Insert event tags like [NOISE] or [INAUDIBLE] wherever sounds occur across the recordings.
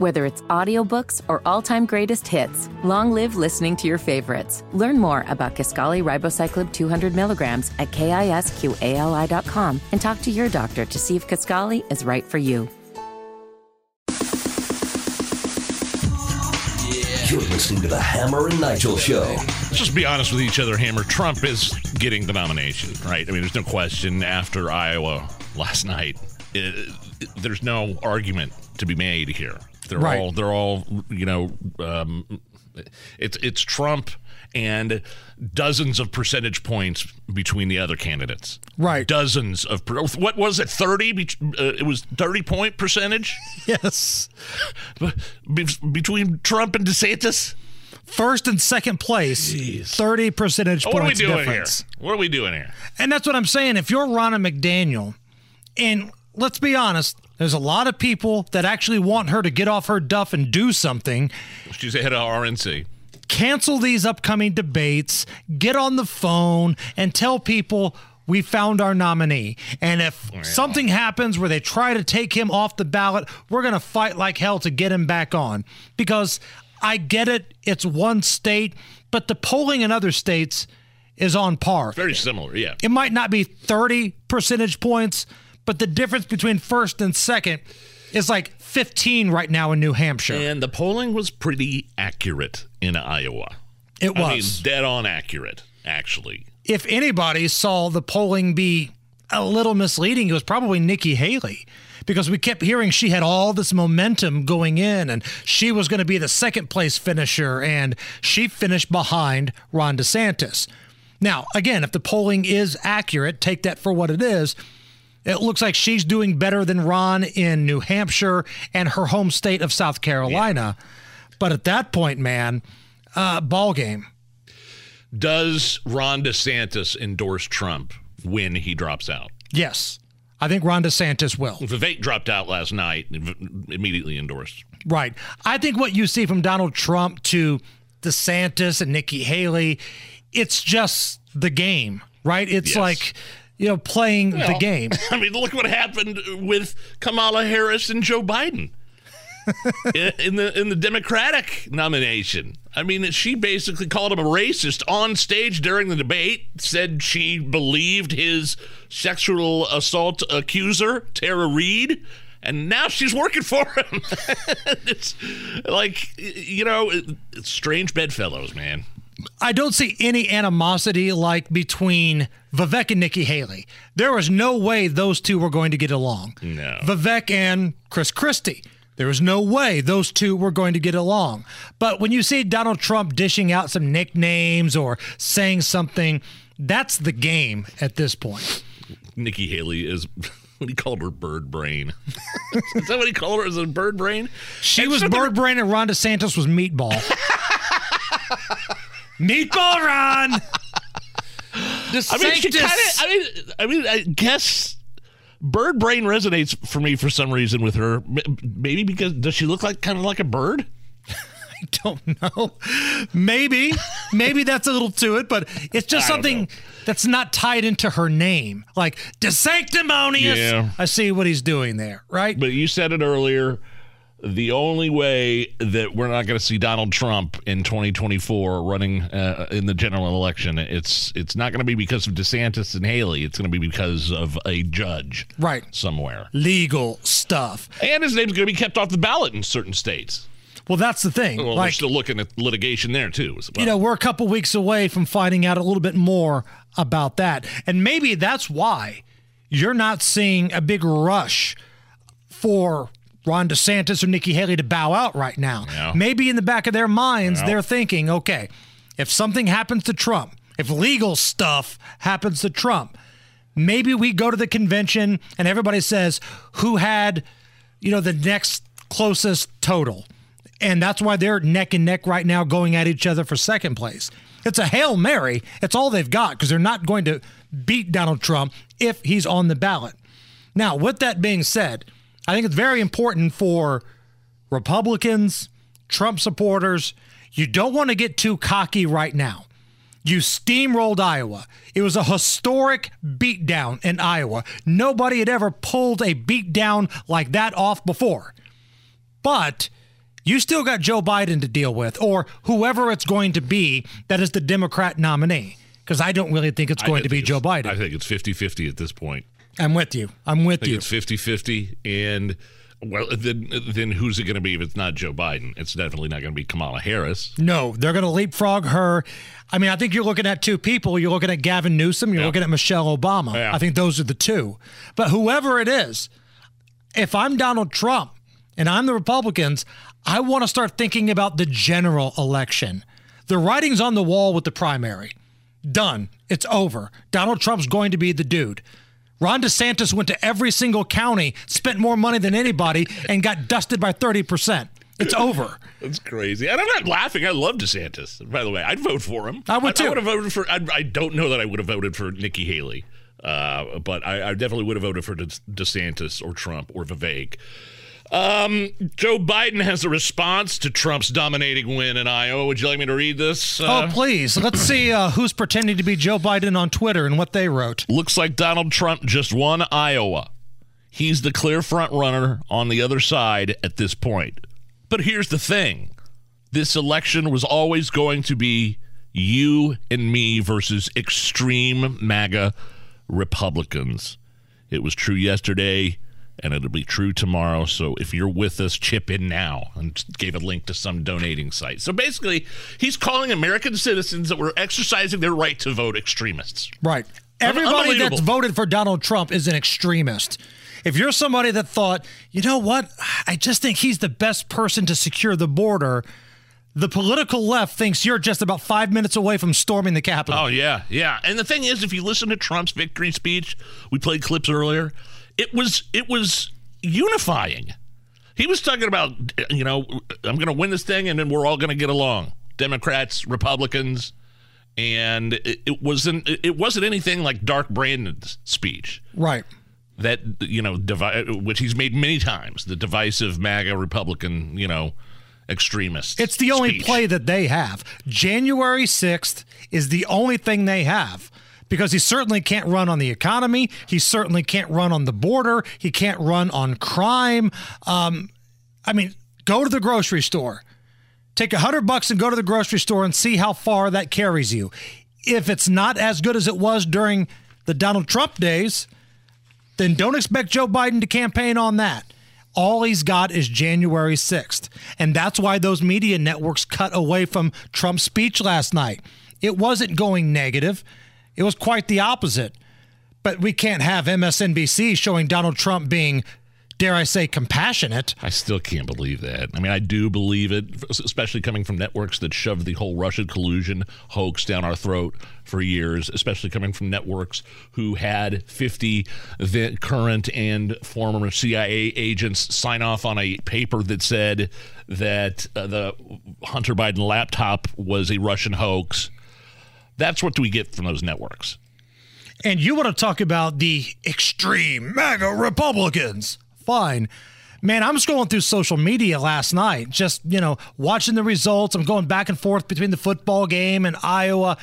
Whether it's audiobooks or all-time greatest hits, long live listening to your favorites. Learn more about Kisqali Ribociclib 200 milligrams at kisqali.com and talk to your doctor to see if Kisqali is right for you. You're listening to the Hammer and Nigel Show. Let's just be honest with each other, Hammer. Trump is getting the nomination, right? I mean, there's no question after Iowa last night. It, it, there's no argument to be made here. They're Right. all they're all you know. Um, it's it's Trump and dozens of percentage points between the other candidates. Right. Dozens of what was it? Thirty. Uh, it was thirty point percentage Yes. [LAUGHS] Be- between Trump and DeSantis. First and second place, 30 percentage points. What are we doing difference. here? What are we doing here? And that's what I'm saying. If you're Ronna McDaniel, and let's be honest, there's a lot of people that actually want her to get off her duff and do something. She's ahead of RNC. Cancel these upcoming debates, get on the phone, and tell people we found our nominee. And if something happens where they try to take him off the ballot, we're going to fight like hell to get him back on. Because I get it, it's one state, but the polling in other states is on par. Very similar, yeah. It might not be 30 percentage points, but the difference between first and second is like 15 right now in New Hampshire. And the polling was pretty accurate in Iowa. It I mean, was. dead on accurate, actually. if anybody saw the polling be a little misleading, it was probably Nikki Haley. Because we kept hearing she had all this momentum going in and she was going to be the second place finisher, and she finished behind Ron DeSantis. Now, again, if the polling is accurate, take that for what it is. It looks like she's doing better than Ron in New Hampshire and her home state of South Carolina. But at that point, man, uh, ball game. Does Ron DeSantis endorse Trump when he drops out? Yes, I think Ron DeSantis will. Vivek dropped out last night and immediately endorsed. Right. I think what you see from Donald Trump to DeSantis and Nikki Haley, it's just the game, right? It's Yes. like, you know, playing the game. [LAUGHS] I mean, look what happened with Kamala Harris and Joe Biden [LAUGHS] in, in the in the Democratic nomination. I mean, she basically called him a racist on stage during the debate. Said she believed his sexual assault accuser, Tara Reade. And now she's working for him. [LAUGHS] it's like, you know, it's strange bedfellows, man. I don't see any animosity like between Vivek and Nikki Haley. There was no way those two were going to get along. No. Vivek and Chris Christie. There was no way those two were going to get along. But when you see Donald Trump dishing out some nicknames or saying something, that's the game at this point. Nikki Haley is [LAUGHS] what he called her bird brain. [LAUGHS] is that what he called her? Is it bird brain? She And was bird brain and Ron DeSantis was meatball. [LAUGHS] meatball Ron. I mean, kind of. I mean, I mean, I guess bird brain resonates for me for some reason with her. Maybe because does she look like kind of like a bird? [LAUGHS] I don't know. Maybe, maybe that's a little to it, but it's just something know. that's not tied into her name. Like DeSanctimonious. Yeah. I see what he's doing there, right? But you said it earlier. The only way that we're not going to see Donald Trump in 2024 running uh, in the general election, it's it's not going to be because of DeSantis and Haley. It's going to be because of a judge right. somewhere, Legal stuff. and his name's going to be kept off the ballot in certain states. Well, that's the thing. Well, like, still looking at litigation there too. well. you know, we're a couple weeks away from finding out a little bit more about that. And maybe that's why you're not seeing a big rush for Ron DeSantis or Nikki Haley to bow out right now. Yeah. Maybe in the back of their minds, Yeah. they're thinking, okay, if something happens to Trump, if legal stuff happens to Trump, maybe we go to the convention and everybody says who had, you know, the next closest total. And that's why they're neck and neck right now going at each other for second place. It's a Hail Mary. It's all they've got because they're not going to beat Donald Trump if he's on the ballot. Now, with that being said, I think it's very important for Republicans, Trump supporters, you don't want to get too cocky right now. You steamrolled Iowa. It was a historic beatdown in Iowa. Nobody had ever pulled a beatdown like that off before. But you still got Joe Biden to deal with, or whoever it's going to be that is the Democrat nominee. Because I don't really think it's going to be Joe Biden. I think it's 50 50 at this point. I'm with you. I'm with you. it's 50 50. And, well, then, then who's it going to be if it's not Joe Biden? It's definitely not going to be Kamala Harris. No, they're going to leapfrog her. I mean, I think you're looking at two people. You're looking at Gavin Newsom. You're Yeah. looking at Michelle Obama. Yeah. I think those are the two. But whoever it is, if I'm Donald Trump and I'm the Republicans, I want to start thinking about the general election. The writing's on the wall with the primary. Done. It's over. Donald Trump's going to be the dude. Ron DeSantis went to every single county, spent more money than anybody, and got dusted by 30%. It's over. [LAUGHS] That's crazy. And I'm not laughing. I love DeSantis, by the way. I'd vote for him. I would too. I, too. would have voted for, I, I don't know that I would have voted for Nikki Haley, uh, but I, I definitely would have voted for De- DeSantis or Trump or Vivek. Um, Joe Biden has a response to Trump's dominating win in Iowa. Would you like me to read this? Uh, Oh, please. Let's see uh, who's pretending to be Joe Biden on Twitter and what they wrote. Looks like Donald Trump just won Iowa. He's the clear front runner on the other side at this point. But here's the thing this election was always going to be you and me versus extreme MAGA Republicans. It was true yesterday, and it'll be true tomorrow. So if you're with us, chip in now. And gave a link to some donating site. So basically, he's calling American citizens that were exercising their right to vote extremists. Right. Everybody that's voted for Donald Trump is an extremist. If you're somebody that thought, you know what, I just think he's the best person to secure the border, the political left thinks you're just about five minutes away from storming the Capitol. Oh yeah, yeah. And the thing is, if you listen to Trump's victory speech, we played clips earlier. It was it was unifying. He was talking about, you know, I'm going to win this thing, and then we're all going to get along. Democrats, Republicans, and it, it wasn't it wasn't anything like Dark Brandon's speech Right. that you know, divi- which he's made many times. The divisive MAGA Republican, you know, extremist. It's the only speech. play that they have. January 6th is the only thing they have because he certainly can't run on the economy. He certainly can't run on the border. He can't run on crime. Um, I mean, go to the grocery store. Take a hundred bucks and go to the grocery store and see how far that carries you. If it's not as good as it was during the Donald Trump days, then don't expect Joe Biden to campaign on that. All he's got is January 6th. And that's why those media networks cut away from Trump's speech last night. It wasn't going negative, it was quite the opposite. But we can't have MSNBC showing Donald Trump being, dare I say, compassionate. I still can't believe that. I mean, I do believe it, especially coming from networks that shoved the whole Russian collusion hoax down our throat for years, especially coming from networks who had 50 current and former CIA agents sign off on a paper that said that uh, the Hunter Biden laptop was a Russian hoax. That's what we get from those networks. And you want to talk about the extreme MAGA Republicans. Fine. Man, I'm going through social media last night, just, you know, watching the results. I'm going back and forth between the football game and Iowa.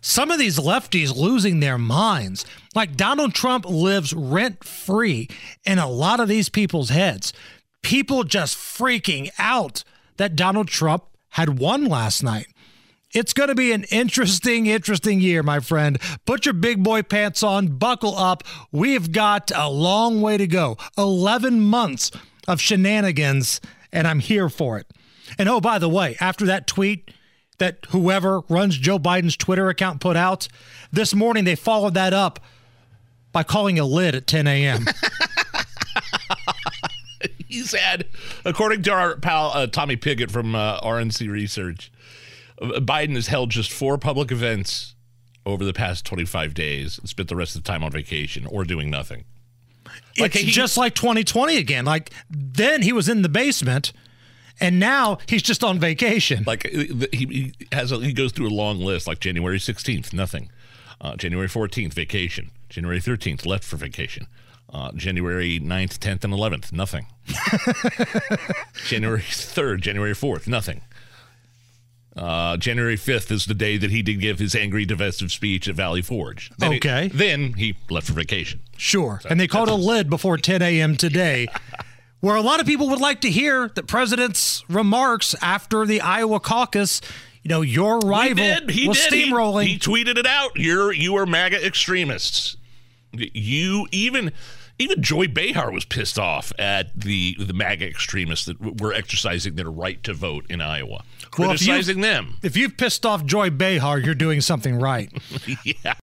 Some of these lefties losing their minds. Like Donald Trump lives rent free in a lot of these people's heads. People just freaking out that Donald Trump had won last night. It's going to be an interesting, interesting year, my friend. Put your big boy pants on, buckle up. We've got a long way to go 11 months of shenanigans, and I'm here for it. And oh, by the way, after that tweet that whoever runs Joe Biden's Twitter account put out, this morning they followed that up by calling a lid at 10 a.m. [LAUGHS] he said, according to our pal uh, Tommy Pigott from uh, RNC Research, Biden has held just four public events over the past 25 days and spent the rest of the time on vacation or doing nothing. Like it's he- just like 2020 again. Like then he was in the basement, and now he's just on vacation. Like uh, he, he has, a, he goes through a long list. Like January 16th, nothing. Uh, January 14th, vacation. January 13th, left for vacation. Uh, January 9th, 10th, and 11th, nothing. [LAUGHS] January 3rd, January 4th, nothing. Uh, January 5th is the day that he did give his angry, divisive speech at Valley Forge. Then he- Okay. then he left for vacation. Sure. And they called a lid before 10 a.m. today [LAUGHS] where a lot of people would like to hear the president's remarks after the Iowa caucus. You know, your rival he did. He was did. He- He, tweeted it out. You're you are MAGA extremists. You even even Joy Behar was pissed off at the the MAGA extremists that were exercising their right to vote in Iowa, Well, if criticizing them. if you've pissed off Joy Behar, you're doing something right. [LAUGHS] yeah.